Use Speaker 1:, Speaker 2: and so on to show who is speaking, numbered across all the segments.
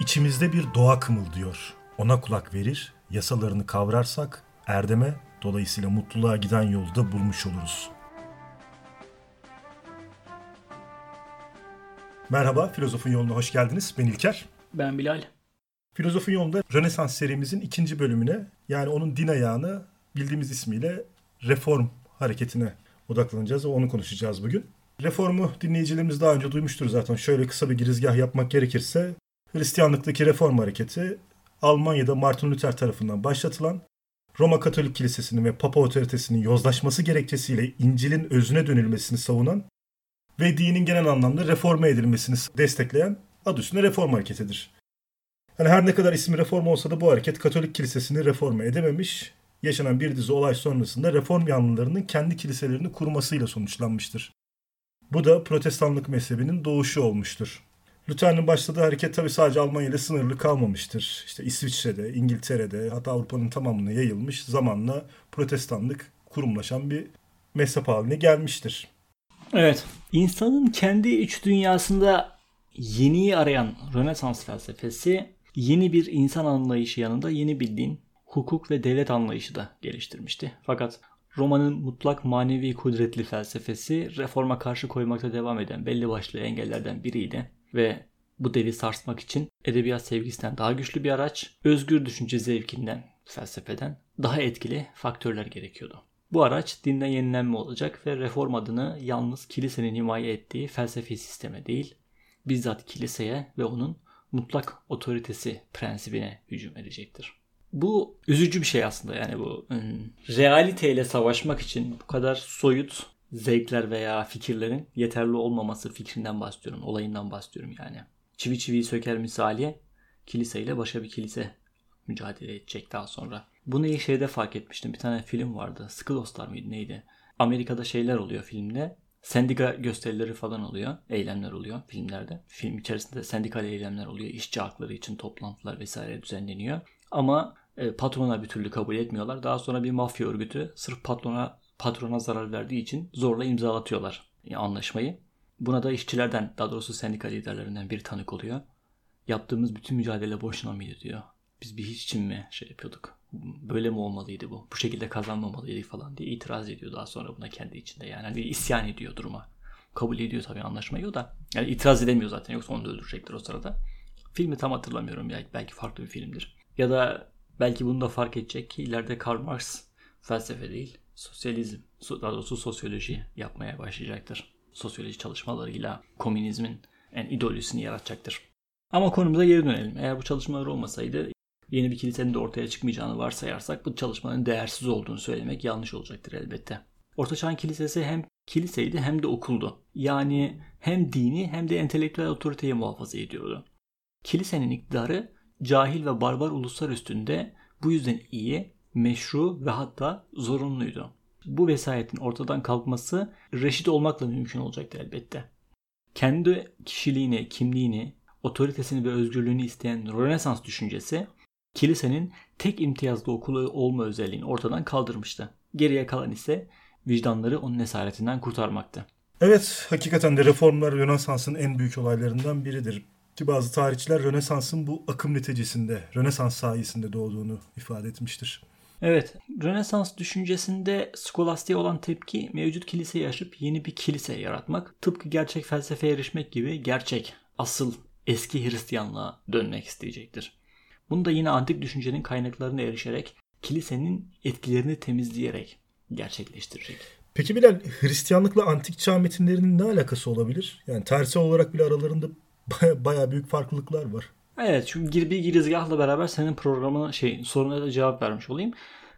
Speaker 1: İçimizde bir doğa kımıldıyor. Ona kulak verir, yasalarını kavrarsak erdeme, dolayısıyla mutluluğa giden yolda bulmuş oluruz. Merhaba, Filozofun Yoluna hoş geldiniz. Ben İlker.
Speaker 2: Ben Bilal.
Speaker 1: Filozofun Yolunda Rönesans serimizin ikinci bölümüne, yani onun din ayağına bildiğimiz ismiyle Reform hareketine odaklanacağız ve onu konuşacağız bugün. Reformu dinleyicilerimiz daha önce duymuştur zaten. Şöyle kısa bir girizgah yapmak gerekirse Hristiyanlıktaki reform hareketi Almanya'da Martin Luther tarafından başlatılan Roma Katolik Kilisesi'nin ve Papa otoritesinin yozlaşması gerekçesiyle İncil'in özüne dönülmesini savunan ve dinin genel anlamda reforme edilmesini destekleyen adı üstünde reform hareketidir. Yani her ne kadar ismi reform olsa da bu hareket Katolik Kilisesi'ni reforme edememiş, yaşanan bir dizi olay sonrasında reform yanlılarının kendi kiliselerini kurmasıyla sonuçlanmıştır. Bu da protestanlık mezhebinin doğuşu olmuştur. Luther'in başladığı hareket tabi sadece Almanya ile sınırlı kalmamıştır. İşte İsviçre'de, İngiltere'de hatta Avrupa'nın tamamına yayılmış zamanla protestanlık kurumlaşan bir mezhep haline gelmiştir.
Speaker 2: Evet. İnsanın kendi iç dünyasında yeniyi arayan Rönesans felsefesi yeni bir insan anlayışı yanında yeni bir din, hukuk ve devlet anlayışı da geliştirmişti. Fakat Roma'nın mutlak manevi kudretli felsefesi reforma karşı koymakta devam eden belli başlı engellerden biriydi ve bu devi sarsmak için edebiyat sevgisinden daha güçlü bir araç, özgür düşünce zevkinden, felsefeden daha etkili faktörler gerekiyordu. Bu araç dinden yenilenme olacak ve reform adını yalnız kilisenin himaye ettiği felsefi sisteme değil, bizzat kiliseye ve onun mutlak otoritesi prensibine hücum edecektir. Bu üzücü bir şey aslında yani bu hmm, realiteyle savaşmak için bu kadar soyut zevkler veya fikirlerin yeterli olmaması fikrinden bahsediyorum, olayından bahsediyorum yani. Çivi çiviyi söker misali kiliseyle başka bir kilise mücadele edecek daha sonra. Bunu iyi şeyde fark etmiştim. Bir tane film vardı. Sıkı Dostlar mıydı neydi? Amerika'da şeyler oluyor filmde. Sendika gösterileri falan oluyor. Eylemler oluyor filmlerde. Film içerisinde sendikal eylemler oluyor. İşçi hakları için toplantılar vesaire düzenleniyor. Ama e, patrona bir türlü kabul etmiyorlar. Daha sonra bir mafya örgütü sırf patrona patrona zarar verdiği için zorla imzalatıyorlar anlaşmayı. Buna da işçilerden daha doğrusu sendika liderlerinden bir tanık oluyor. Yaptığımız bütün mücadele boşuna mıydı diyor. Biz bir hiç için mi şey yapıyorduk? Böyle mi olmalıydı bu? Bu şekilde kazanmamalıydı falan diye itiraz ediyor daha sonra buna kendi içinde. Yani hani isyan ediyor duruma. Kabul ediyor tabii anlaşmayı o da. Yani itiraz edemiyor zaten yoksa onu da öldürecektir o sırada. Filmi tam hatırlamıyorum belki, belki farklı bir filmdir. Ya da belki bunu da fark edecek ki ileride Karl Marx felsefe değil sosyalizm, daha doğrusu sosyoloji yapmaya başlayacaktır. Sosyoloji çalışmalarıyla komünizmin en ideolojisini yaratacaktır. Ama konumuza geri dönelim. Eğer bu çalışmalar olmasaydı yeni bir kilisenin de ortaya çıkmayacağını varsayarsak bu çalışmanın değersiz olduğunu söylemek yanlış olacaktır elbette. Orta Çağ Kilisesi hem kiliseydi hem de okuldu. Yani hem dini hem de entelektüel otoriteyi muhafaza ediyordu. Kilisenin iktidarı cahil ve barbar uluslar üstünde bu yüzden iyi meşru ve hatta zorunluydu. Bu vesayetin ortadan kalkması reşit olmakla mümkün olacaktı elbette. Kendi kişiliğini, kimliğini, otoritesini ve özgürlüğünü isteyen Rönesans düşüncesi kilisenin tek imtiyazlı okulu olma özelliğini ortadan kaldırmıştı. Geriye kalan ise vicdanları onun esaretinden kurtarmaktı.
Speaker 1: Evet, hakikaten de reformlar Rönesans'ın en büyük olaylarından biridir. Ki bazı tarihçiler Rönesans'ın bu akım neticesinde, Rönesans sayesinde doğduğunu ifade etmiştir.
Speaker 2: Evet, Rönesans düşüncesinde skolastiğe olan tepki mevcut kiliseyi aşıp yeni bir kilise yaratmak, tıpkı gerçek felsefeye erişmek gibi gerçek, asıl eski Hristiyanlığa dönmek isteyecektir. Bunu da yine antik düşüncenin kaynaklarına erişerek, kilisenin etkilerini temizleyerek gerçekleştirecek.
Speaker 1: Peki Bilal, Hristiyanlıkla antik çağ metinlerinin ne alakası olabilir? Yani tarihsel olarak bile aralarında baya büyük farklılıklar var.
Speaker 2: Evet şu bir girizgahla beraber senin programına şey soruna da cevap vermiş olayım.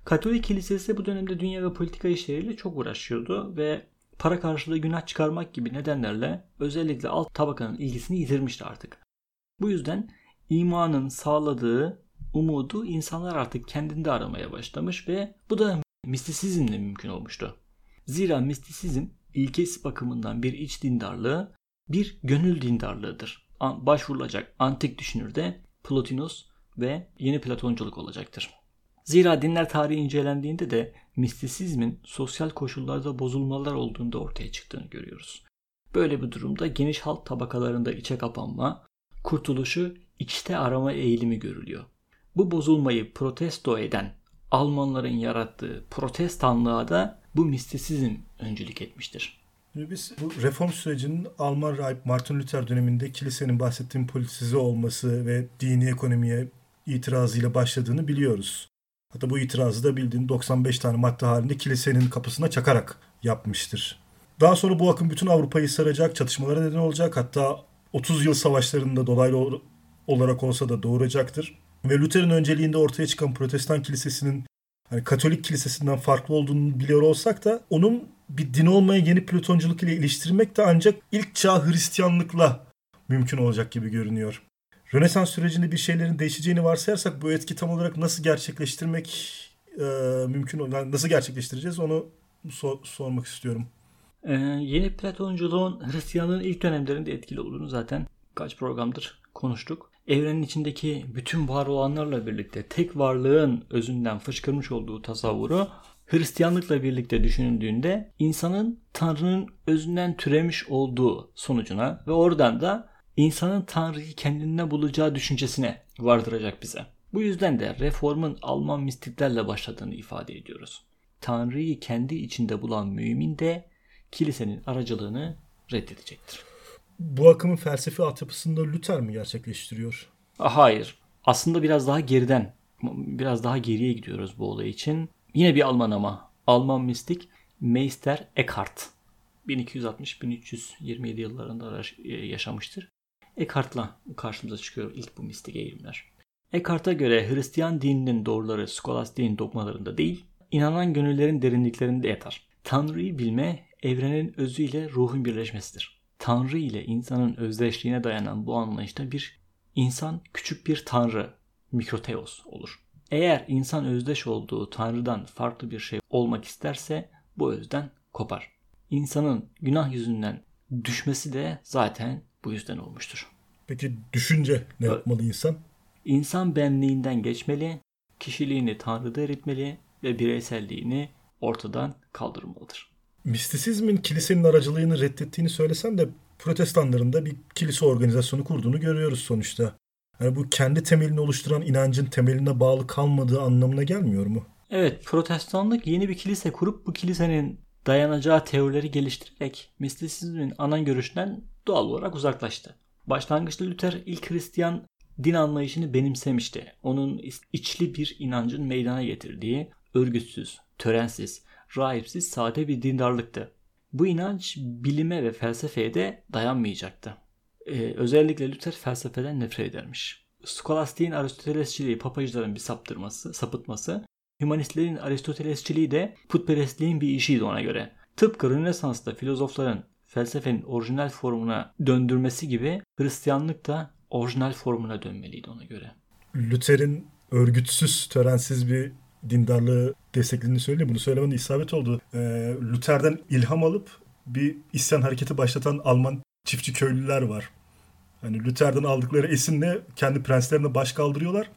Speaker 2: Katolik kilisesi bu dönemde dünya ve politika işleriyle çok uğraşıyordu ve para karşılığı günah çıkarmak gibi nedenlerle özellikle alt tabakanın ilgisini yitirmişti artık. Bu yüzden imanın sağladığı umudu insanlar artık kendinde aramaya başlamış ve bu da mistisizmle mümkün olmuştu. Zira mistisizm ilkesi bakımından bir iç dindarlığı, bir gönül dindarlığıdır. Başvurulacak antik düşünürde Plotinus ve yeni Platonculuk olacaktır. Zira dinler tarihi incelendiğinde de mistisizmin sosyal koşullarda bozulmalar olduğunda ortaya çıktığını görüyoruz. Böyle bir durumda geniş halk tabakalarında içe kapanma, kurtuluşu içte arama eğilimi görülüyor. Bu bozulmayı protesto eden Almanların yarattığı protestanlığa da bu mistisizm öncülük etmiştir.
Speaker 1: Biz bu reform sürecinin Alman rahip Martin Luther döneminde kilisenin bahsettiğim politize olması ve dini ekonomiye itirazıyla başladığını biliyoruz. Hatta bu itirazı da bildiğin 95 tane madde halinde kilisenin kapısına çakarak yapmıştır. Daha sonra bu akım bütün Avrupa'yı saracak, çatışmalara neden olacak. Hatta 30 yıl savaşlarında dolaylı olarak olsa da doğuracaktır. Ve Luther'in önceliğinde ortaya çıkan protestan kilisesinin hani Katolik kilisesinden farklı olduğunu biliyor olsak da onun bir din olmaya yeni Platonculuk ile iliştirmek de ancak ilk çağ Hristiyanlıkla mümkün olacak gibi görünüyor. Rönesans sürecinde bir şeylerin değişeceğini varsayarsak bu etki tam olarak nasıl gerçekleştirmek e, mümkün olur? Nasıl gerçekleştireceğiz onu so- sormak istiyorum.
Speaker 2: Ee, yeni Platonculuğun Hristiyanlığın ilk dönemlerinde etkili olduğunu zaten kaç programdır konuştuk. Evrenin içindeki bütün var olanlarla birlikte tek varlığın özünden fışkırmış olduğu tasavvuru Hristiyanlıkla birlikte düşünüldüğünde insanın Tanrı'nın özünden türemiş olduğu sonucuna ve oradan da insanın Tanrı'yı kendine bulacağı düşüncesine vardıracak bize. Bu yüzden de reformun Alman mistiklerle başladığını ifade ediyoruz. Tanrı'yı kendi içinde bulan mümin de kilisenin aracılığını reddedecektir.
Speaker 1: Bu akımın felsefi altyapısında Luther mi gerçekleştiriyor?
Speaker 2: Hayır. Aslında biraz daha geriden, biraz daha geriye gidiyoruz bu olay için. Yine bir Alman ama. Alman mistik Meister Eckhart. 1260-1327 yıllarında yaşamıştır. Eckhart'la karşımıza çıkıyor ilk bu mistik eğilimler. Eckhart'a göre Hristiyan dininin doğruları skolastiğin dogmalarında değil, inanan gönüllerin derinliklerinde yatar. Tanrı'yı bilme, evrenin özüyle ruhun birleşmesidir. Tanrı ile insanın özdeşliğine dayanan bu anlayışta bir insan küçük bir tanrı, mikroteos olur. Eğer insan özdeş olduğu tanrıdan farklı bir şey olmak isterse bu özden kopar. İnsanın günah yüzünden düşmesi de zaten bu yüzden olmuştur.
Speaker 1: Peki düşünce ne yapmalı insan?
Speaker 2: İnsan benliğinden geçmeli, kişiliğini Tanrı'da eritmeli ve bireyselliğini ortadan kaldırmalıdır.
Speaker 1: Mistisizmin kilisenin aracılığını reddettiğini söylesen de protestanların da bir kilise organizasyonu kurduğunu görüyoruz sonuçta. Yani bu kendi temelini oluşturan inancın temeline bağlı kalmadığı anlamına gelmiyor mu?
Speaker 2: Evet, protestanlık yeni bir kilise kurup bu kilisenin dayanacağı teorileri geliştirerek mistisizmin ana görüşünden doğal olarak uzaklaştı. Başlangıçta Luther ilk Hristiyan din anlayışını benimsemişti. Onun içli bir inancın meydana getirdiği örgütsüz, törensiz, rahipsiz sade bir dindarlıktı. Bu inanç bilime ve felsefeye de dayanmayacaktı. Ee, özellikle Luther felsefeden nefret edermiş. Skolastiğin Aristotelesçiliği papacıların bir saptırması, sapıtması, Hümanistlerin Aristotelesçiliği de putperestliğin bir işiydi ona göre. Tıpkı Rönesans'ta filozofların felsefenin orijinal formuna döndürmesi gibi Hristiyanlık da orijinal formuna dönmeliydi ona göre.
Speaker 1: Luther'in örgütsüz, törensiz bir dindarlığı desteklediğini söyledi. Bunu söylemenin isabet oldu. Ee, Luther'den ilham alıp bir isyan hareketi başlatan Alman çiftçi köylüler var. Hani Luther'den aldıkları esinle kendi prenslerine baş kaldırıyorlar.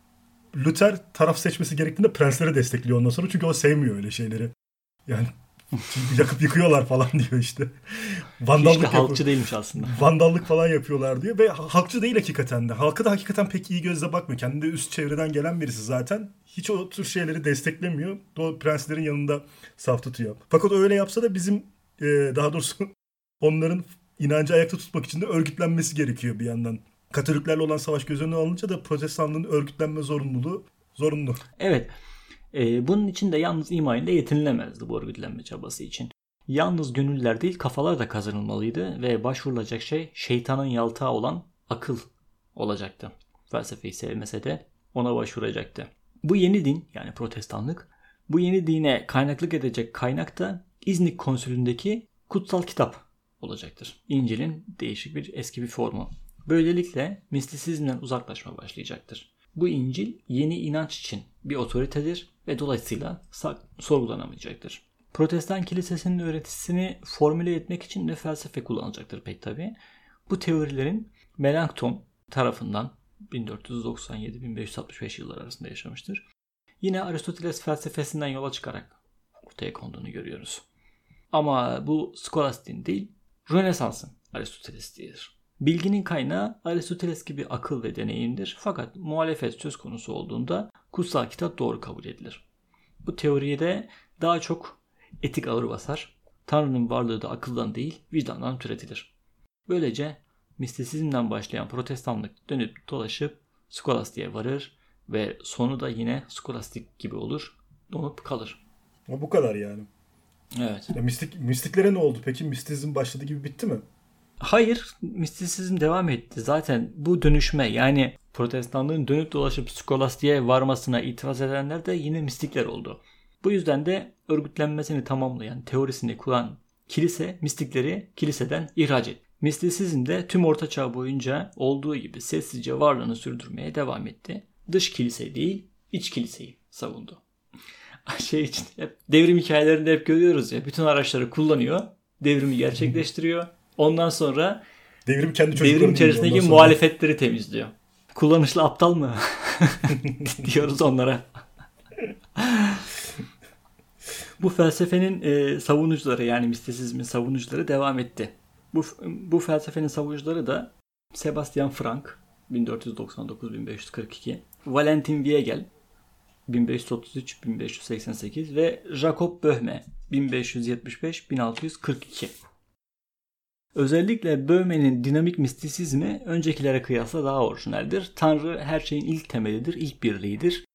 Speaker 1: Luther taraf seçmesi gerektiğinde prensleri destekliyor ondan sonra çünkü o sevmiyor öyle şeyleri. Yani yakıp yıkıyorlar falan diyor işte.
Speaker 2: Vandallık Hiç de halkçı yapıyor. değilmiş aslında.
Speaker 1: Vandallık falan yapıyorlar diyor ve halkçı değil hakikaten de. Halka da hakikaten pek iyi gözle bakmıyor. Kendi de üst çevreden gelen birisi zaten. Hiç o tür şeyleri desteklemiyor. O prenslerin yanında saf tutuyor. Fakat öyle yapsa da bizim e, daha doğrusu onların inancı ayakta tutmak için de örgütlenmesi gerekiyor bir yandan. Katoliklerle olan savaş göz önüne alınca da protestanlığın örgütlenme zorunluluğu zorunlu.
Speaker 2: Evet. E, bunun için de yalnız ima ile yetinilemezdi bu örgütlenme çabası için. Yalnız gönüller değil kafalar da kazanılmalıydı ve başvurulacak şey şeytanın yaltağı olan akıl olacaktı. Felsefeyi sevmese de ona başvuracaktı. Bu yeni din yani protestanlık bu yeni dine kaynaklık edecek kaynak da İznik konsülündeki kutsal kitap olacaktır. İncil'in değişik bir eski bir formu Böylelikle mistisizmden uzaklaşma başlayacaktır. Bu İncil yeni inanç için bir otoritedir ve dolayısıyla sorgulanamayacaktır. Protestan kilisesinin öğretisini formüle etmek için de felsefe kullanacaktır pek tabi. Bu teorilerin Melanchthon tarafından 1497-1565 yılları arasında yaşamıştır. Yine Aristoteles felsefesinden yola çıkarak ortaya konduğunu görüyoruz. Ama bu Skolastin değil, Rönesans'ın Aristoteles'idir. Bilginin kaynağı Aristoteles gibi akıl ve deneyimdir fakat muhalefet söz konusu olduğunda kutsal kitap doğru kabul edilir. Bu teoriye de daha çok etik ağır basar. Tanrı'nın varlığı da akıldan değil vicdandan türetilir. Böylece mistisizmden başlayan protestanlık dönüp dolaşıp skolastiğe varır ve sonu da yine skolastik gibi olur. Donup kalır.
Speaker 1: Bu kadar yani.
Speaker 2: Evet.
Speaker 1: Ya mistik, mistiklere ne oldu peki? Mistizm başladı gibi bitti mi?
Speaker 2: Hayır, mistisizm devam etti. Zaten bu dönüşme yani protestanlığın dönüp dolaşıp skolastiğe varmasına itiraz edenler de yine mistikler oldu. Bu yüzden de örgütlenmesini tamamlayan, teorisini kuran kilise mistikleri kiliseden ihraç etti. Mistisizm de tüm Orta Çağ boyunca olduğu gibi sessizce varlığını sürdürmeye devam etti. Dış kilise değil, iç kiliseyi savundu. Şey için hep devrim hikayelerinde hep görüyoruz ya bütün araçları kullanıyor, devrimi gerçekleştiriyor. Ondan sonra
Speaker 1: devrim kendi
Speaker 2: devrim içerisindeki muhalefetleri temizliyor. Kullanışlı aptal mı? diyoruz onlara. Bu felsefenin e, savunucuları yani mistisizmin savunucuları devam etti. Bu, bu felsefenin savunucuları da Sebastian Frank 1499-1542, Valentin Weigel 1533-1588 ve Jacob Böhme 1575-1642. Özellikle Böhme'nin dinamik mistisizmi öncekilere kıyasla daha orijinaldir. Tanrı her şeyin ilk temelidir, ilk birliğidir.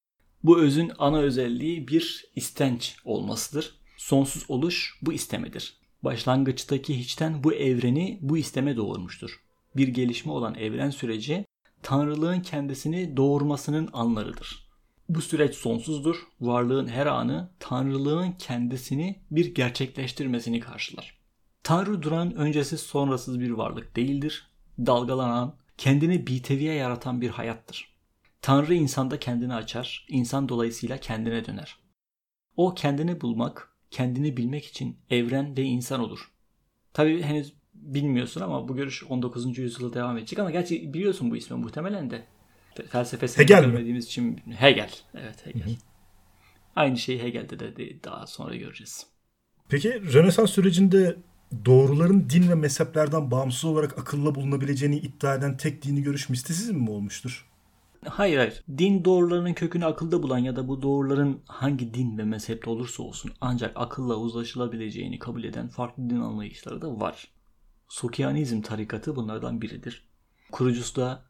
Speaker 2: Bu özün ana özelliği bir istenç olmasıdır. Sonsuz oluş bu istemedir. Başlangıçtaki hiçten bu evreni bu isteme doğurmuştur. Bir gelişme olan evren süreci tanrılığın kendisini doğurmasının anlarıdır. Bu süreç sonsuzdur. Varlığın her anı tanrılığın kendisini bir gerçekleştirmesini karşılar. Tanrı duran öncesiz sonrasız bir varlık değildir. Dalgalanan, kendini biteviye yaratan bir hayattır. Tanrı insanda kendini açar, insan dolayısıyla kendine döner. O kendini bulmak, kendini bilmek için evren ve insan olur. Tabi henüz bilmiyorsun ama bu görüş 19. yüzyılda devam edecek ama gerçi biliyorsun bu ismi muhtemelen de. Felsefesini
Speaker 1: Hegel
Speaker 2: görmediğimiz için Hegel. Evet Hegel. Hı hı. Aynı şeyi Hegel'de de daha sonra göreceğiz.
Speaker 1: Peki Rönesans sürecinde doğruların din ve mezheplerden bağımsız olarak akılla bulunabileceğini iddia eden tek dini görüş mistisizm mi olmuştur?
Speaker 2: Hayır hayır. Din doğrularının kökünü akılda bulan ya da bu doğruların hangi din ve mezhepte olursa olsun ancak akılla uzlaşılabileceğini kabul eden farklı din anlayışları da var. Sokyanizm tarikatı bunlardan biridir. Kurucusu da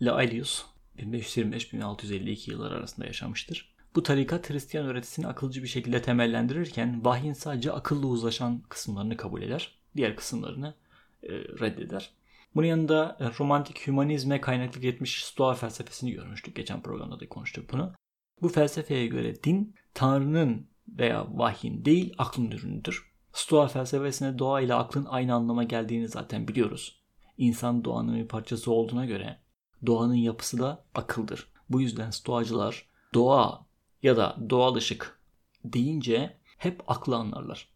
Speaker 2: Laelius 1525-1652 yıllar arasında yaşamıştır. Bu tarikat Hristiyan öğretisini akılcı bir şekilde temellendirirken vahyin sadece akılla uzlaşan kısımlarını kabul eder. Diğer kısımlarını e, reddeder. Bunun yanında e, romantik hümanizme kaynaklık etmiş Stoa felsefesini görmüştük. Geçen programda da konuştuk bunu. Bu felsefeye göre din Tanrı'nın veya vahyin değil aklın ürünüdür. Stoa felsefesine doğa ile aklın aynı anlama geldiğini zaten biliyoruz. İnsan doğanın bir parçası olduğuna göre doğanın yapısı da akıldır. Bu yüzden stoacılar doğa ya da doğal ışık deyince hep aklı anlarlar.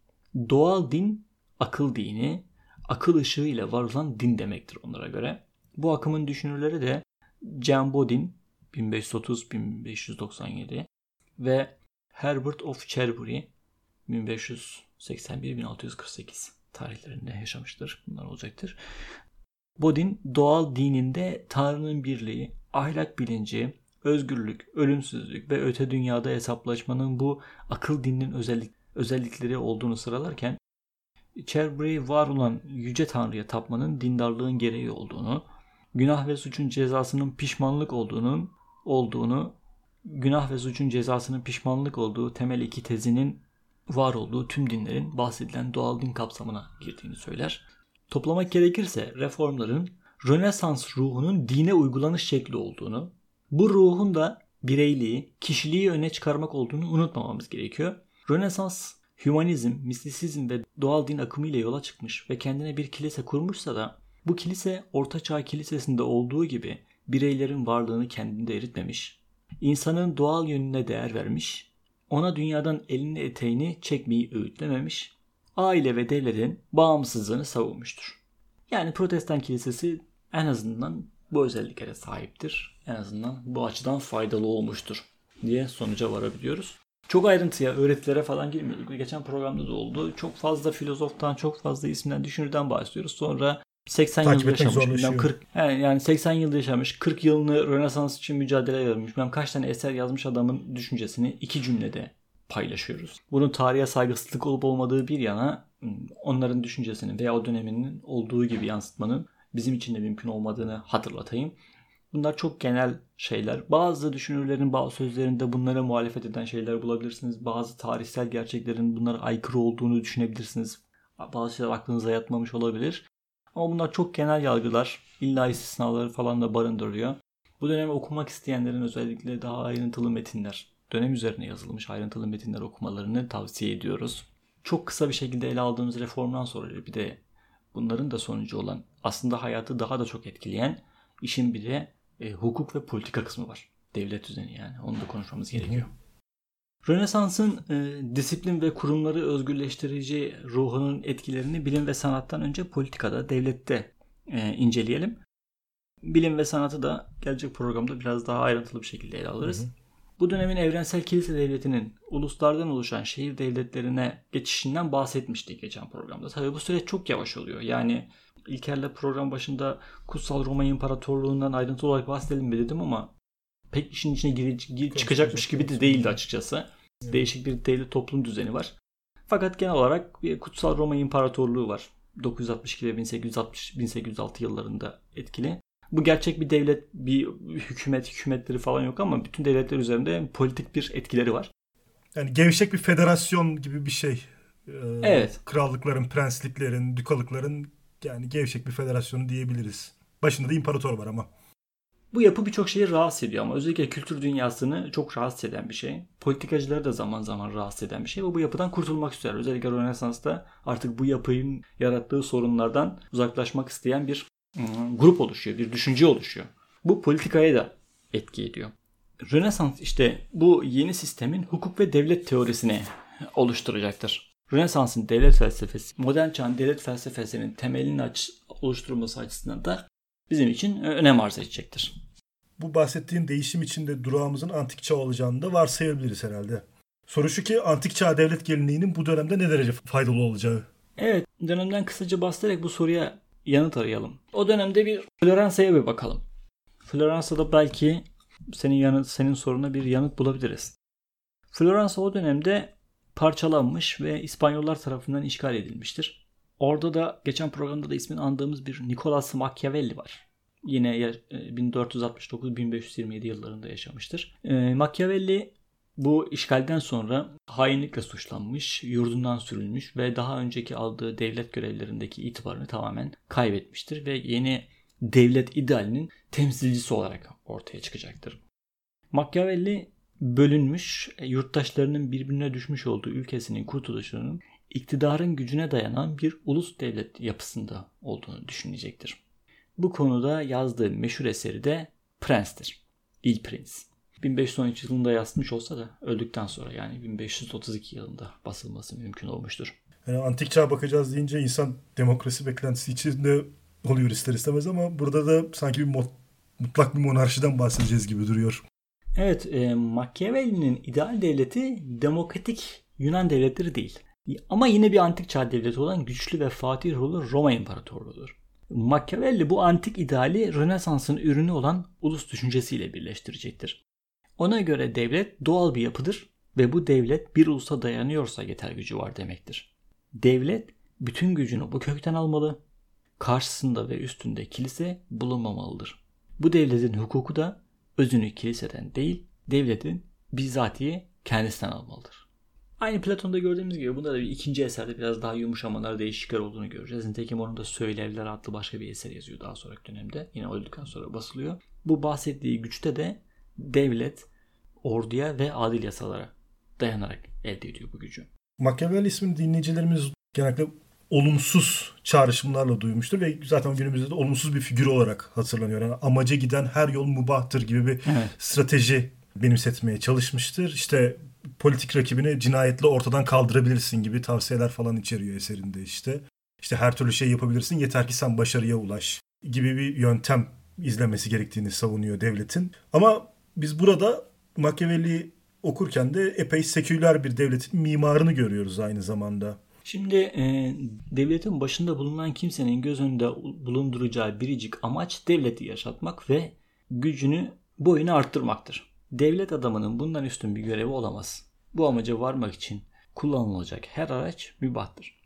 Speaker 2: Doğal din akıl dini, akıl ışığı ile var olan din demektir onlara göre. Bu akımın düşünürleri de Jean Bodin 1530-1597 ve Herbert of Cherbury 1581-1648 tarihlerinde yaşamıştır. Bunlar olacaktır. Bodin doğal dininde Tanrı'nın birliği, ahlak bilinci, özgürlük, ölümsüzlük ve öte dünyada hesaplaşmanın bu akıl dininin özellik, özellikleri olduğunu sıralarken Cherbury var olan yüce tanrıya tapmanın dindarlığın gereği olduğunu, günah ve suçun cezasının pişmanlık olduğunun olduğunu, günah ve suçun cezasının pişmanlık olduğu temel iki tezinin var olduğu tüm dinlerin bahsedilen doğal din kapsamına girdiğini söyler. Toplamak gerekirse reformların Rönesans ruhunun dine uygulanış şekli olduğunu, bu ruhun da bireyliği, kişiliği öne çıkarmak olduğunu unutmamamız gerekiyor. Rönesans hümanizm, mistisizm ve doğal din akımı ile yola çıkmış ve kendine bir kilise kurmuşsa da Bu kilise Ortaçağ Kilisesi'nde olduğu gibi bireylerin varlığını kendinde eritmemiş, insanın doğal yönüne değer vermiş, ona dünyadan elini eteğini çekmeyi öğütlememiş, aile ve devletin bağımsızlığını savunmuştur. Yani Protestan Kilisesi en azından bu özelliklere sahiptir. En azından bu açıdan faydalı olmuştur diye sonuca varabiliyoruz. Çok ayrıntıya, öğretilere falan girmiyoruz. Geçen programda da oldu. Çok fazla filozoftan, çok fazla isimden, düşünürden bahsediyoruz. Sonra 80
Speaker 1: Takip
Speaker 2: yıl yaşamış. bilmem 40 yani yani 80 yıl yaşamış. 40 yılını Rönesans için mücadele vermiş. Ben kaç tane eser yazmış adamın düşüncesini iki cümlede paylaşıyoruz. Bunun tarihe saygısızlık olup olmadığı bir yana onların düşüncesini veya o döneminin olduğu gibi yansıtmanın bizim için de mümkün olmadığını hatırlatayım. Bunlar çok genel şeyler. Bazı düşünürlerin bazı sözlerinde bunlara muhalefet eden şeyler bulabilirsiniz. Bazı tarihsel gerçeklerin bunlara aykırı olduğunu düşünebilirsiniz. Bazı şeyler aklınıza yatmamış olabilir. Ama bunlar çok genel yargılar. İlla istisnaları falan da barındırıyor. Bu dönemi okumak isteyenlerin özellikle daha ayrıntılı metinler, dönem üzerine yazılmış ayrıntılı metinler okumalarını tavsiye ediyoruz. Çok kısa bir şekilde ele aldığımız reformdan sonra bir de bunların da sonucu olan aslında hayatı daha da çok etkileyen işin bir de e, hukuk ve politika kısmı var. Devlet düzeni yani. Onu da konuşmamız gerekiyor. Rönesans'ın e, disiplin ve kurumları özgürleştirici ruhunun etkilerini bilim ve sanattan önce politikada, devlette e, inceleyelim. Bilim ve sanatı da gelecek programda biraz daha ayrıntılı bir şekilde ele alırız. Hı hı. Bu dönemin evrensel kilise devletinin uluslardan oluşan şehir devletlerine geçişinden bahsetmiştik geçen programda. Tabii bu süreç çok yavaş oluyor. Yani İlker'le program başında Kutsal Roma İmparatorluğu'ndan ayrıntılı olarak bahsedelim mi dedim ama pek işin içine gire, gire, çıkacakmış gibi de değildi açıkçası. Değişik bir devlet toplum düzeni var. Fakat genel olarak bir Kutsal Roma İmparatorluğu var. 962 ve 1860 1806 yıllarında etkili. Bu gerçek bir devlet, bir hükümet, hükümetleri falan yok ama bütün devletler üzerinde politik bir etkileri var.
Speaker 1: Yani gevşek bir federasyon gibi bir şey.
Speaker 2: Ee, evet.
Speaker 1: Krallıkların, prensliklerin, dükalıkların yani gevşek bir federasyonu diyebiliriz. Başında da imparator var ama.
Speaker 2: Bu yapı birçok şeyi rahatsız ediyor ama özellikle kültür dünyasını çok rahatsız eden bir şey. Politikacıları da zaman zaman rahatsız eden bir şey ve bu yapıdan kurtulmak ister. Özellikle Rönesans'ta artık bu yapının yarattığı sorunlardan uzaklaşmak isteyen bir grup oluşuyor, bir düşünce oluşuyor. Bu politikaya da etki ediyor. Rönesans işte bu yeni sistemin hukuk ve devlet teorisini oluşturacaktır. Rönesans'ın devlet felsefesi, modern çağın devlet felsefesinin temelini aç, oluşturulması açısından da bizim için önem arz edecektir.
Speaker 1: Bu bahsettiğin değişim içinde durağımızın antik çağ olacağını da varsayabiliriz herhalde. Soru şu ki antik çağ devlet geleneğinin bu dönemde ne derece faydalı olacağı.
Speaker 2: Evet, dönemden kısaca bahsederek bu soruya yanıt arayalım. O dönemde bir Floransa'ya bir bakalım. Floransa'da belki senin yanıt, senin soruna bir yanıt bulabiliriz. Floransa o dönemde parçalanmış ve İspanyollar tarafından işgal edilmiştir. Orada da geçen programda da ismini andığımız bir Nicolas Machiavelli var. Yine 1469-1527 e, yıllarında yaşamıştır. E, Machiavelli bu işgalden sonra hainlikle suçlanmış, yurdundan sürülmüş ve daha önceki aldığı devlet görevlerindeki itibarını tamamen kaybetmiştir ve yeni devlet idealinin temsilcisi olarak ortaya çıkacaktır. Machiavelli bölünmüş, yurttaşlarının birbirine düşmüş olduğu ülkesinin kurtuluşunun iktidarın gücüne dayanan bir ulus devlet yapısında olduğunu düşünecektir. Bu konuda yazdığı meşhur eseri de Prens'tir. Il Prince. 1513 yılında yazmış olsa da öldükten sonra yani 1532 yılında basılması mümkün olmuştur.
Speaker 1: Yani antik çağ bakacağız deyince insan demokrasi beklentisi içinde oluyor ister istemez ama burada da sanki bir mutlak bir monarşiden bahsedeceğiz gibi duruyor.
Speaker 2: Evet, e, Machiavelli'nin ideal devleti demokratik Yunan devletleri değil. Ama yine bir antik çağ devleti olan güçlü ve fatih ruhlu Roma İmparatorluğu'dur. Machiavelli bu antik ideali Rönesans'ın ürünü olan ulus düşüncesiyle birleştirecektir. Ona göre devlet doğal bir yapıdır ve bu devlet bir ulusa dayanıyorsa yeter gücü var demektir. Devlet bütün gücünü bu kökten almalı, karşısında ve üstünde kilise bulunmamalıdır. Bu devletin hukuku da özünü kiliseden değil, devletin bizzatihi kendisinden almalıdır. Aynı Platon'da gördüğümüz gibi bunda da bir ikinci eserde biraz daha yumuşamalar, değişiklikler olduğunu göreceğiz. Nitekim onun da Söylevler adlı başka bir eser yazıyor daha sonraki dönemde. Yine öldükten sonra basılıyor. Bu bahsettiği güçte de devlet orduya ve adil yasalara dayanarak elde ediyor bu gücü.
Speaker 1: Machiavelli ismini dinleyicilerimiz genellikle olumsuz çağrışımlarla duymuştur ve zaten günümüzde de olumsuz bir figür olarak hatırlanıyor. Yani amaca giden her yol mubahtır gibi bir evet. strateji benimsetmeye çalışmıştır. İşte politik rakibini cinayetle ortadan kaldırabilirsin gibi tavsiyeler falan içeriyor eserinde işte. İşte her türlü şey yapabilirsin yeter ki sen başarıya ulaş gibi bir yöntem izlemesi gerektiğini savunuyor devletin. Ama biz burada Machiavelli okurken de epey seküler bir devletin mimarını görüyoruz aynı zamanda.
Speaker 2: Şimdi e, devletin başında bulunan kimsenin göz önünde bulunduracağı biricik amaç devleti yaşatmak ve gücünü boyunu arttırmaktır. Devlet adamının bundan üstün bir görevi olamaz. Bu amaca varmak için kullanılacak her araç mübahtır.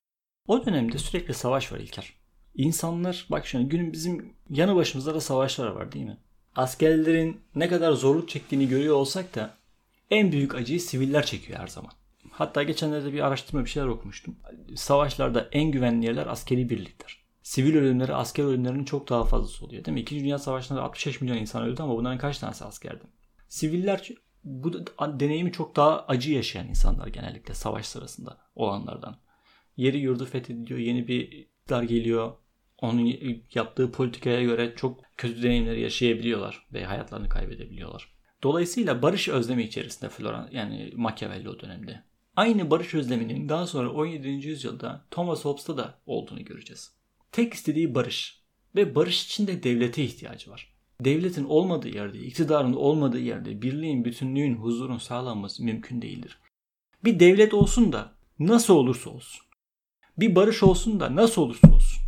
Speaker 2: O dönemde sürekli savaş var İlker. İnsanlar bak şimdi günün bizim yanı başımızda da savaşlar var değil mi? Askerlerin ne kadar zorluk çektiğini görüyor olsak da en büyük acıyı siviller çekiyor her zaman. Hatta geçenlerde bir araştırma bir şeyler okumuştum. Savaşlarda en güvenli yerler askeri birlikler. Sivil ölümleri asker ölümlerinin çok daha fazlası oluyor değil mi? İkinci Dünya Savaşı'nda 65 milyon insan öldü ama bunların kaç tanesi askerdi? Siviller bu deneyimi çok daha acı yaşayan insanlar genellikle savaş sırasında olanlardan. Yeri yurdu fethediliyor, yeni bir iktidar geliyor. Onun yaptığı politikaya göre çok kötü deneyimleri yaşayabiliyorlar ve hayatlarını kaybedebiliyorlar. Dolayısıyla barış özlemi içerisinde Floran yani Machiavelli o dönemde. Aynı barış özleminin daha sonra 17. yüzyılda Thomas Hobbes'ta da olduğunu göreceğiz. Tek istediği barış ve barış için de devlete ihtiyacı var. Devletin olmadığı yerde, iktidarın olmadığı yerde birliğin, bütünlüğün, huzurun sağlanması mümkün değildir. Bir devlet olsun da nasıl olursa olsun. Bir barış olsun da nasıl olursa olsun.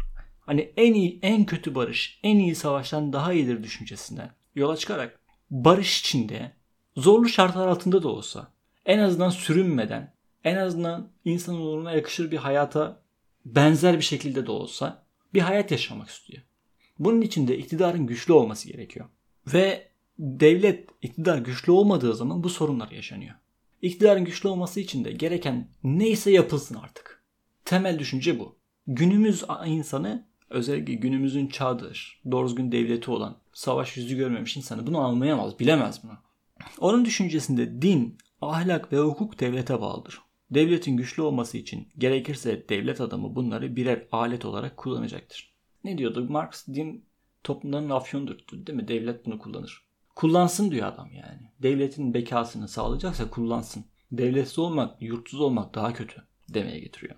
Speaker 2: Hani en iyi, en kötü barış, en iyi savaştan daha iyidir düşüncesinden yola çıkarak barış içinde zorlu şartlar altında da olsa en azından sürünmeden, en azından insan onuruna yakışır bir hayata benzer bir şekilde de olsa bir hayat yaşamak istiyor. Bunun için de iktidarın güçlü olması gerekiyor. Ve devlet iktidar güçlü olmadığı zaman bu sorunlar yaşanıyor. İktidarın güçlü olması için de gereken neyse yapılsın artık. Temel düşünce bu. Günümüz insanı özellikle günümüzün çağdaş, doğru devleti olan, savaş yüzü görmemiş insanı bunu anlayamaz, bilemez bunu. Onun düşüncesinde din, ahlak ve hukuk devlete bağlıdır. Devletin güçlü olması için gerekirse devlet adamı bunları birer alet olarak kullanacaktır. Ne diyordu? Marx din toplumların afyonudur değil mi? Devlet bunu kullanır. Kullansın diyor adam yani. Devletin bekasını sağlayacaksa kullansın. Devletsiz olmak, yurtsuz olmak daha kötü demeye getiriyor.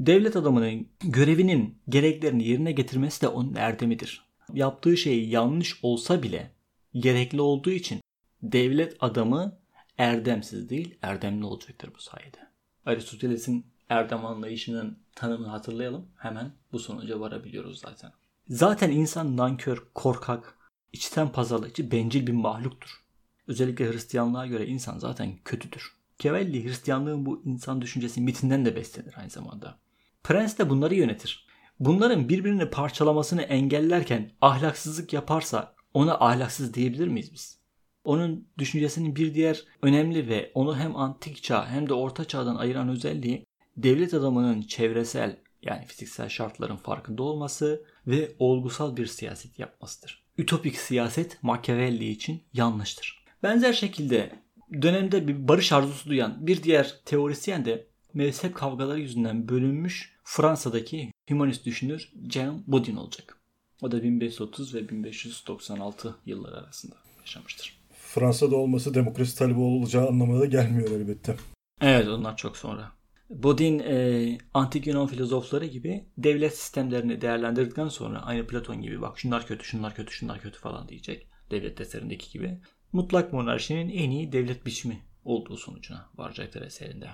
Speaker 2: Devlet adamının görevinin gereklerini yerine getirmesi de onun erdemidir. Yaptığı şey yanlış olsa bile gerekli olduğu için devlet adamı erdemsiz değil erdemli olacaktır bu sayede. Aristoteles'in erdem anlayışının tanımını hatırlayalım. Hemen bu sonuca varabiliyoruz zaten. Zaten insan nankör, korkak, içten pazarlıkçı, bencil bir mahluktur. Özellikle Hristiyanlığa göre insan zaten kötüdür. Kevelli Hristiyanlığın bu insan düşüncesi mitinden de beslenir aynı zamanda. Prens de bunları yönetir. Bunların birbirini parçalamasını engellerken ahlaksızlık yaparsa ona ahlaksız diyebilir miyiz biz? Onun düşüncesinin bir diğer önemli ve onu hem antik çağ hem de orta çağdan ayıran özelliği devlet adamının çevresel yani fiziksel şartların farkında olması ve olgusal bir siyaset yapmasıdır. Ütopik siyaset Machiavelli için yanlıştır. Benzer şekilde dönemde bir barış arzusu duyan bir diğer teorisyen de mezhep kavgaları yüzünden bölünmüş Fransa'daki humanist düşünür Jean Bodin olacak. O da 1530 ve 1596 yılları arasında yaşamıştır.
Speaker 1: Fransa'da olması demokrasi talebi olacağı anlamına da gelmiyor elbette.
Speaker 2: Evet onlar çok sonra. Bodin e, antik Yunan filozofları gibi devlet sistemlerini değerlendirdikten sonra aynı Platon gibi bak şunlar kötü şunlar kötü şunlar kötü falan diyecek. Devlet eserindeki gibi. Mutlak monarşinin en iyi devlet biçimi olduğu sonucuna varacaktır eserinde.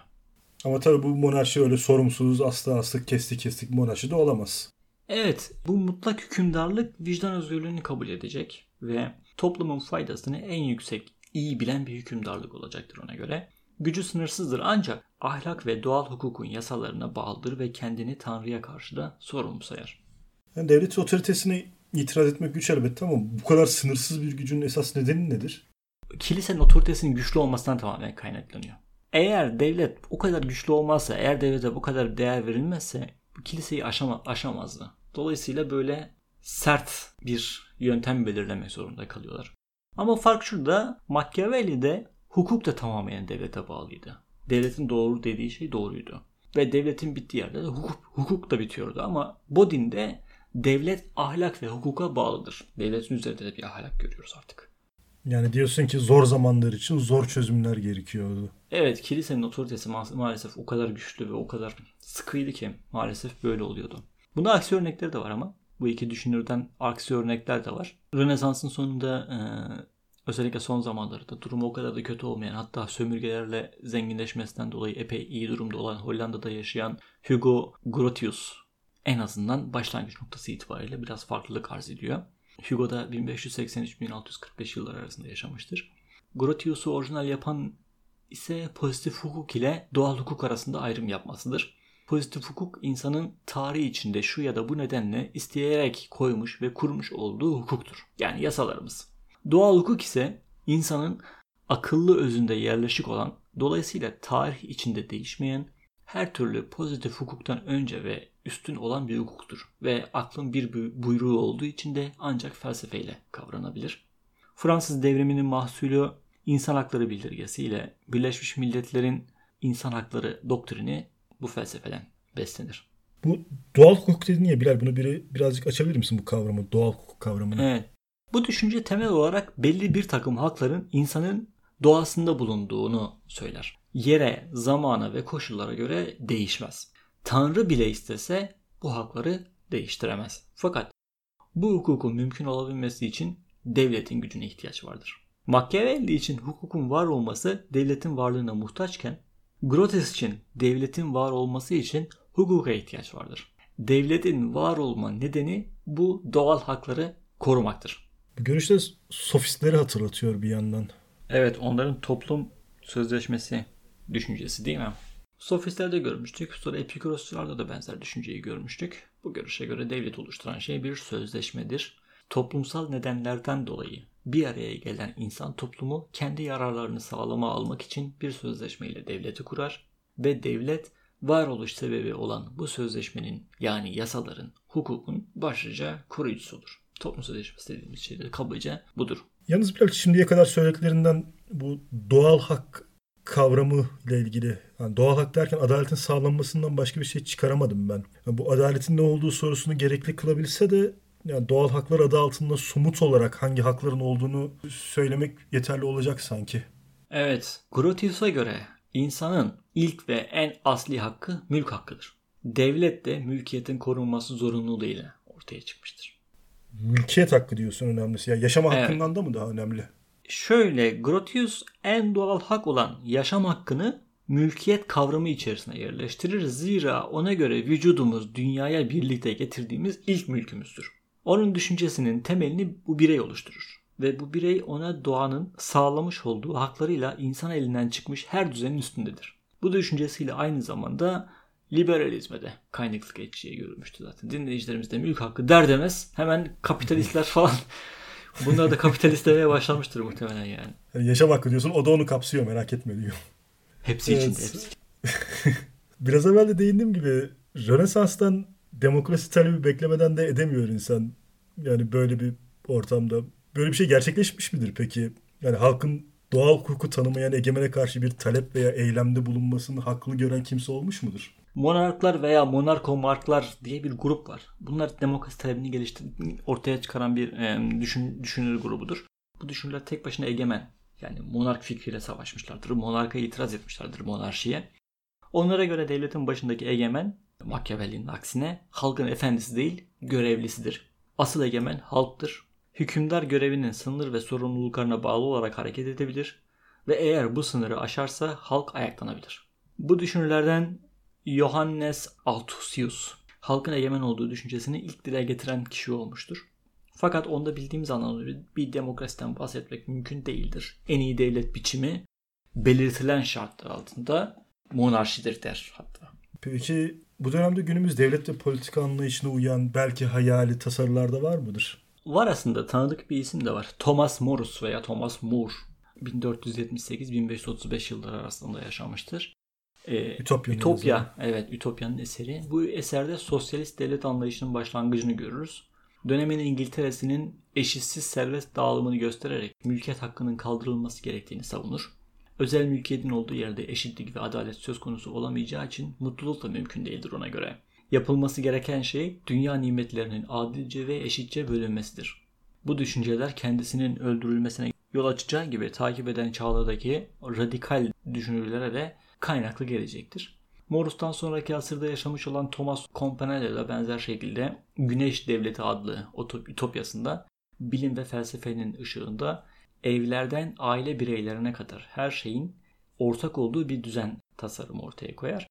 Speaker 1: Ama tabii bu monarşi öyle sorumsuz, asla asla kestik kestik monarşi de olamaz.
Speaker 2: Evet, bu mutlak hükümdarlık vicdan özgürlüğünü kabul edecek ve toplumun faydasını en yüksek, iyi bilen bir hükümdarlık olacaktır ona göre. Gücü sınırsızdır ancak ahlak ve doğal hukukun yasalarına bağlıdır ve kendini Tanrı'ya karşı da sorumlu sayar.
Speaker 1: Yani devlet otoritesine itiraz etmek güç elbette ama bu kadar sınırsız bir gücün esas nedeni nedir?
Speaker 2: Kilisenin otoritesinin güçlü olmasından tamamen kaynaklanıyor. Eğer devlet o kadar güçlü olmazsa, eğer devlete bu kadar değer verilmezse kiliseyi aşama, aşamazdı. Dolayısıyla böyle sert bir yöntem belirlemek zorunda kalıyorlar. Ama fark şurada Machiavelli'de hukuk da tamamen devlete bağlıydı. Devletin doğru dediği şey doğruydu. ve devletin bittiği yerde de hukuk, hukuk da bitiyordu ama Bodin'de devlet ahlak ve hukuka bağlıdır. Devletin üzerinde de bir ahlak görüyoruz artık.
Speaker 1: Yani diyorsun ki zor zamanlar için zor çözümler gerekiyordu.
Speaker 2: Evet kilisenin otoritesi ma- maalesef o kadar güçlü ve o kadar sıkıydı ki maalesef böyle oluyordu. Bunda aksi örnekleri de var ama bu iki düşünürden aksi örnekler de var. Rönesans'ın sonunda e, özellikle son zamanlarda durumu o kadar da kötü olmayan hatta sömürgelerle zenginleşmesinden dolayı epey iyi durumda olan Hollanda'da yaşayan Hugo Grotius en azından başlangıç noktası itibariyle biraz farklılık arz ediyor. Hugo da 1583-1645 yılları arasında yaşamıştır. Grotius'u orijinal yapan ise pozitif hukuk ile doğal hukuk arasında ayrım yapmasıdır. Pozitif hukuk insanın tarihi içinde şu ya da bu nedenle isteyerek koymuş ve kurmuş olduğu hukuktur. Yani yasalarımız. Doğal hukuk ise insanın akıllı özünde yerleşik olan, dolayısıyla tarih içinde değişmeyen, her türlü pozitif hukuktan önce ve üstün olan bir hukuktur ve aklın bir buyruğu olduğu için de ancak felsefeyle kavranabilir. Fransız devriminin mahsulü insan hakları bildirgesiyle Birleşmiş Milletler'in insan hakları doktrini bu felsefeden beslenir.
Speaker 1: Bu doğal hukuk dedin ya Bilal bunu biri birazcık açabilir misin bu kavramı doğal hukuk kavramını?
Speaker 2: Evet. Bu düşünce temel olarak belli bir takım hakların insanın doğasında bulunduğunu söyler. Yere, zamana ve koşullara göre değişmez. Tanrı bile istese bu hakları değiştiremez. Fakat bu hukukun mümkün olabilmesi için devletin gücüne ihtiyaç vardır. Machiavelli için hukukun var olması devletin varlığına muhtaçken Grotes için devletin var olması için hukuka ihtiyaç vardır. Devletin var olma nedeni bu doğal hakları korumaktır.
Speaker 1: Bu görüşte sofistleri hatırlatıyor bir yandan.
Speaker 2: Evet onların toplum sözleşmesi düşüncesi değil mi? Sofistlerde görmüştük. Sonra Epikurosçularda da benzer düşünceyi görmüştük. Bu görüşe göre devlet oluşturan şey bir sözleşmedir. Toplumsal nedenlerden dolayı bir araya gelen insan toplumu kendi yararlarını sağlama almak için bir sözleşmeyle devleti kurar ve devlet varoluş sebebi olan bu sözleşmenin yani yasaların, hukukun başlıca koruyucusudur. Toplum sözleşmesi dediğimiz şey de kabaca budur.
Speaker 1: Yalnız biraz şimdiye kadar söylediklerinden bu doğal hak kavramı ile ilgili yani doğal hak derken adaletin sağlanmasından başka bir şey çıkaramadım ben. Yani bu adaletin ne olduğu sorusunu gerekli kılabilse de yani doğal haklar adı altında somut olarak hangi hakların olduğunu söylemek yeterli olacak sanki.
Speaker 2: Evet, Grotius'a göre insanın ilk ve en asli hakkı mülk hakkıdır. Devlet de mülkiyetin korunması zorunluluğuyla ortaya çıkmıştır.
Speaker 1: Mülkiyet hakkı diyorsun önemlisi. Ya yaşama evet. hakkından da mı daha önemli?
Speaker 2: Şöyle Grotius en doğal hak olan yaşam hakkını mülkiyet kavramı içerisine yerleştirir. Zira ona göre vücudumuz dünyaya birlikte getirdiğimiz ilk mülkümüzdür. Onun düşüncesinin temelini bu birey oluşturur. Ve bu birey ona doğanın sağlamış olduğu haklarıyla insan elinden çıkmış her düzenin üstündedir. Bu düşüncesiyle aynı zamanda liberalizme de kaynaklık edeceği görülmüştü zaten. Dinleyicilerimiz de mülk hakkı der demez hemen kapitalistler falan bunlar da kapitalist demeye başlamıştır muhtemelen yani.
Speaker 1: yani. Yaşam hakkı diyorsun o da onu kapsıyor merak etme diyor.
Speaker 2: Hepsi evet. içinde hepsi.
Speaker 1: Biraz evvel de değindiğim gibi Rönesans'tan demokrasi talebi beklemeden de edemiyor insan. Yani böyle bir ortamda. Böyle bir şey gerçekleşmiş midir peki? Yani halkın doğal hukuku tanımayan egemene karşı bir talep veya eylemde bulunmasını haklı gören kimse olmuş mudur?
Speaker 2: Monarklar veya monarkomarklar diye bir grup var. Bunlar demokrasi talebini geliştir ortaya çıkaran bir e, düşün, düşünür grubudur. Bu düşünürler tek başına egemen. Yani monark fikriyle savaşmışlardır. Monarka itiraz etmişlerdir monarşiye. Onlara göre devletin başındaki egemen Machiavelli'nin aksine halkın efendisi değil görevlisidir. Asıl egemen halktır. Hükümdar görevinin sınır ve sorumluluklarına bağlı olarak hareket edebilir ve eğer bu sınırı aşarsa halk ayaklanabilir. Bu düşünürlerden Johannes Althusius halkın egemen olduğu düşüncesini ilk dile getiren kişi olmuştur. Fakat onda bildiğimiz anlamda bir demokrasiden bahsetmek mümkün değildir. En iyi devlet biçimi belirtilen şartlar altında monarşidir der hatta.
Speaker 1: Peki bu dönemde günümüz devlet ve politika anlayışına uyan belki hayali tasarılar da var mıdır?
Speaker 2: Var aslında tanıdık bir isim de var. Thomas Morus veya Thomas More 1478-1535 yılları arasında yaşamıştır. Ee, Ütopya, Ütopya evet Ütopya'nın eseri. Bu eserde sosyalist devlet anlayışının başlangıcını görürüz. Dönemin İngiltere'sinin eşitsiz serbest dağılımını göstererek mülkiyet hakkının kaldırılması gerektiğini savunur. özel mülkiyetin olduğu yerde eşitlik ve adalet söz konusu olamayacağı için mutluluk da mümkün değildir ona göre. Yapılması gereken şey dünya nimetlerinin adilce ve eşitçe bölünmesidir. Bu düşünceler kendisinin öldürülmesine yol açacağı gibi takip eden çağlardaki radikal düşünürlere de kaynaklı gelecektir. Morus'tan sonraki asırda yaşamış olan Thomas Campanella da benzer şekilde Güneş Devleti adlı ütopyasında bilim ve felsefenin ışığında evlerden aile bireylerine kadar her şeyin ortak olduğu bir düzen tasarımı ortaya koyar.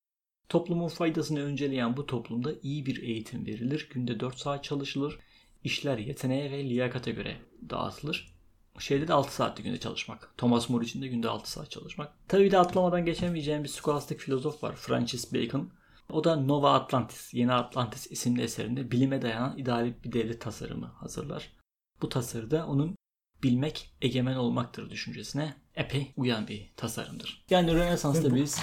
Speaker 2: Toplumun faydasını önceleyen bu toplumda iyi bir eğitim verilir, günde 4 saat çalışılır, işler yeteneğe ve liyakate göre dağıtılır. Şeyde de 6 saatte günde çalışmak. Thomas More için de günde 6 saat çalışmak. Tabii de atlamadan geçemeyeceğim bir skolastik filozof var. Francis Bacon. O da Nova Atlantis, Yeni Atlantis isimli eserinde bilime dayanan ideal bir devlet tasarımı hazırlar. Bu tasarıda onun bilmek egemen olmaktır düşüncesine epey uyan bir tasarımdır. Yani Rönesans'ta biz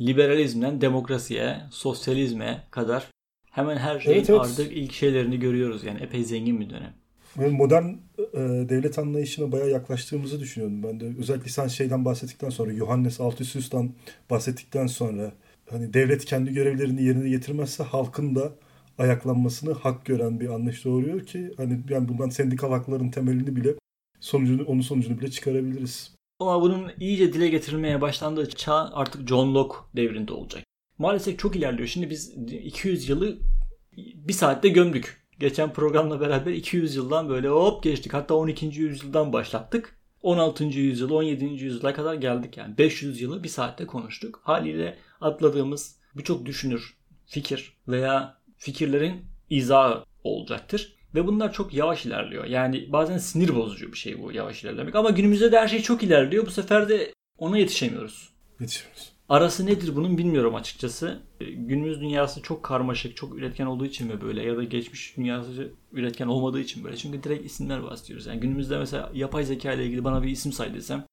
Speaker 2: liberalizmden demokrasiye, sosyalizme kadar hemen her şeyin evet, evet. artık ilk şeylerini görüyoruz. Yani epey zengin bir dönem.
Speaker 1: Modern e, devlet anlayışına bayağı yaklaştığımızı düşünüyorum ben de. Özellikle sen şeyden bahsettikten sonra, Johannes Althusius'tan bahsettikten sonra hani devlet kendi görevlerini yerine getirmezse halkın da ayaklanmasını hak gören bir anlayış doğuruyor ki hani yani bundan sendikal hakların temelini bile sonucunu onun sonucunu bile çıkarabiliriz.
Speaker 2: Ama bunun iyice dile getirilmeye başlandığı çağ artık John Locke devrinde olacak. Maalesef çok ilerliyor. Şimdi biz 200 yılı bir saatte gömdük. Geçen programla beraber 200 yıldan böyle hop geçtik. Hatta 12. yüzyıldan başlattık. 16. yüzyıl, 17. yüzyıla kadar geldik yani. 500 yılı bir saatte konuştuk. Haliyle atladığımız birçok düşünür, fikir veya fikirlerin izahı olacaktır. Ve bunlar çok yavaş ilerliyor. Yani bazen sinir bozucu bir şey bu yavaş ilerlemek. Ama günümüzde de her şey çok ilerliyor. Bu sefer de ona yetişemiyoruz.
Speaker 1: Yetişemiyoruz.
Speaker 2: Arası nedir bunun bilmiyorum açıkçası. E, günümüz dünyası çok karmaşık, çok üretken olduğu için mi böyle ya da geçmiş dünyası üretken olmadığı için böyle. Çünkü direkt isimler bahsediyoruz. Yani günümüzde mesela yapay zeka ile ilgili bana bir isim say desem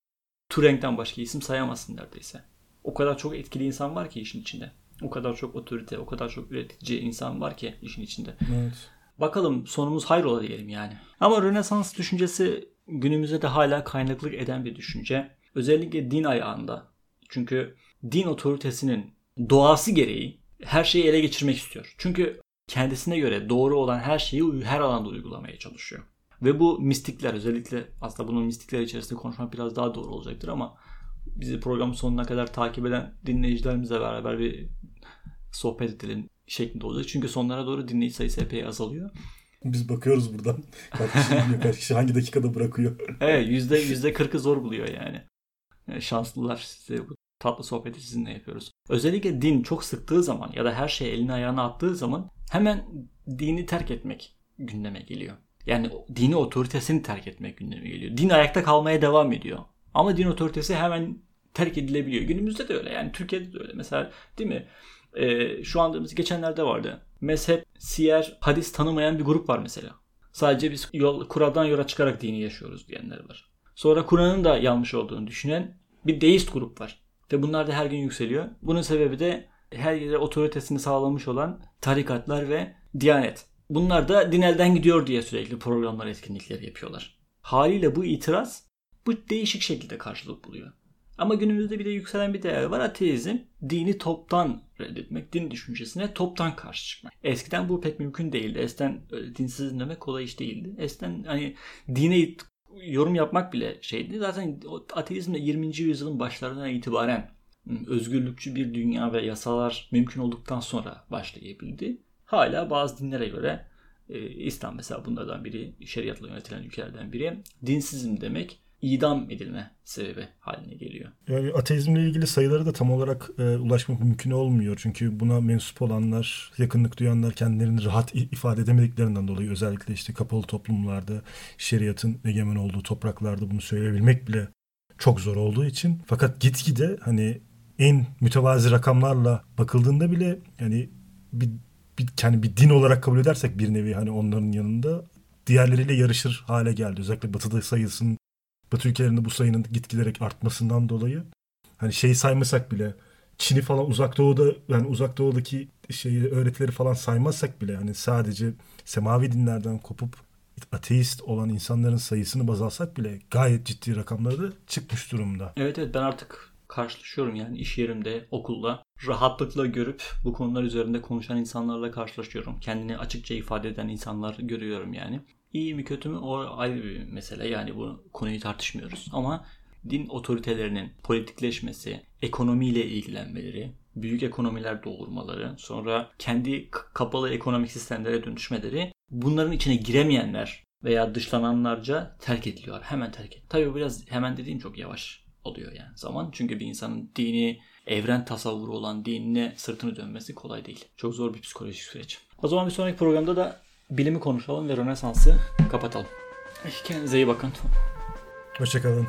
Speaker 2: Turing'den başka isim sayamazsın neredeyse. O kadar çok etkili insan var ki işin içinde. O kadar çok otorite, o kadar çok üretici insan var ki işin içinde.
Speaker 1: Evet.
Speaker 2: Bakalım sonumuz hayrola diyelim yani. Ama Rönesans düşüncesi günümüzde de hala kaynaklık eden bir düşünce. Özellikle din ayağında. Çünkü din otoritesinin doğası gereği her şeyi ele geçirmek istiyor. Çünkü kendisine göre doğru olan her şeyi her alanda uygulamaya çalışıyor. Ve bu mistikler özellikle aslında bunun mistikler içerisinde konuşmak biraz daha doğru olacaktır ama bizi programın sonuna kadar takip eden dinleyicilerimizle beraber bir sohbet edelim şeklinde olacak. Çünkü sonlara doğru dinleyici sayısı epey azalıyor.
Speaker 1: Biz bakıyoruz buradan. Kaç kişi, kaç kişi hangi dakikada bırakıyor.
Speaker 2: evet yüzde, yüzde kırkı zor buluyor yani. Şanslılar size bu tatlı sohbeti sizinle yapıyoruz. Özellikle din çok sıktığı zaman ya da her şey eline ayağına attığı zaman hemen dini terk etmek gündeme geliyor. Yani dini otoritesini terk etmek gündeme geliyor. Din ayakta kalmaya devam ediyor. Ama din otoritesi hemen terk edilebiliyor. Günümüzde de öyle yani Türkiye'de de öyle. Mesela değil mi? Ee, şu anda geçenlerde vardı. Mezhep, siyer, hadis tanımayan bir grup var mesela. Sadece biz yol, Kur'an'dan yola çıkarak dini yaşıyoruz diyenler var. Sonra Kur'an'ın da yanlış olduğunu düşünen bir deist grup var. Ve bunlar da her gün yükseliyor. Bunun sebebi de her yere otoritesini sağlamış olan tarikatlar ve diyanet. Bunlar da din elden gidiyor diye sürekli programlar, etkinlikler yapıyorlar. Haliyle bu itiraz bu değişik şekilde karşılık buluyor. Ama günümüzde bir de yükselen bir değer var. Ateizm dini toptan reddetmek, din düşüncesine toptan karşı çıkmak. Eskiden bu pek mümkün değildi. Eskiden dinsizim demek kolay iş değildi. Eskiden hani dine yorum yapmak bile şeydi. Zaten ateizm de 20. yüzyılın başlarından itibaren özgürlükçü bir dünya ve yasalar mümkün olduktan sonra başlayabildi. Hala bazı dinlere göre e, İslam mesela bunlardan biri, şeriatla yönetilen ülkelerden biri. Dinsizm demek idam edilme sebebi haline geliyor.
Speaker 1: Yani ateizmle ilgili sayıları da tam olarak e, ulaşmak mümkün olmuyor. Çünkü buna mensup olanlar, yakınlık duyanlar kendilerini rahat ifade edemediklerinden dolayı özellikle işte kapalı toplumlarda, şeriatın egemen olduğu topraklarda bunu söyleyebilmek bile çok zor olduğu için. Fakat gitgide hani en mütevazi rakamlarla bakıldığında bile yani bir, bir yani bir din olarak kabul edersek bir nevi hani onların yanında diğerleriyle yarışır hale geldi. Özellikle batıda sayısının Batı ülkelerinde bu sayının gitgiderek artmasından dolayı hani şeyi saymasak bile Çin'i falan uzak doğuda yani uzak doğudaki şeyi öğretileri falan saymazsak bile yani sadece semavi dinlerden kopup ateist olan insanların sayısını baz alsak bile gayet ciddi rakamları çıkmış durumda.
Speaker 2: Evet evet ben artık karşılaşıyorum yani iş yerimde, okulda rahatlıkla görüp bu konular üzerinde konuşan insanlarla karşılaşıyorum. Kendini açıkça ifade eden insanlar görüyorum yani. İyi mi kötü mü o ayrı bir mesele yani bu konuyu tartışmıyoruz ama din otoritelerinin politikleşmesi, ekonomiyle ilgilenmeleri, büyük ekonomiler doğurmaları, sonra kendi kapalı ekonomik sistemlere dönüşmeleri bunların içine giremeyenler veya dışlananlarca terk ediliyor. Hemen terk ediliyor. Tabii biraz hemen dediğim çok yavaş oluyor yani zaman. Çünkü bir insanın dini, evren tasavvuru olan dinine sırtını dönmesi kolay değil. Çok zor bir psikolojik süreç. O zaman bir sonraki programda da bilimi konuşalım ve Rönesans'ı kapatalım. Kendinize iyi bakın.
Speaker 1: Hoşçakalın.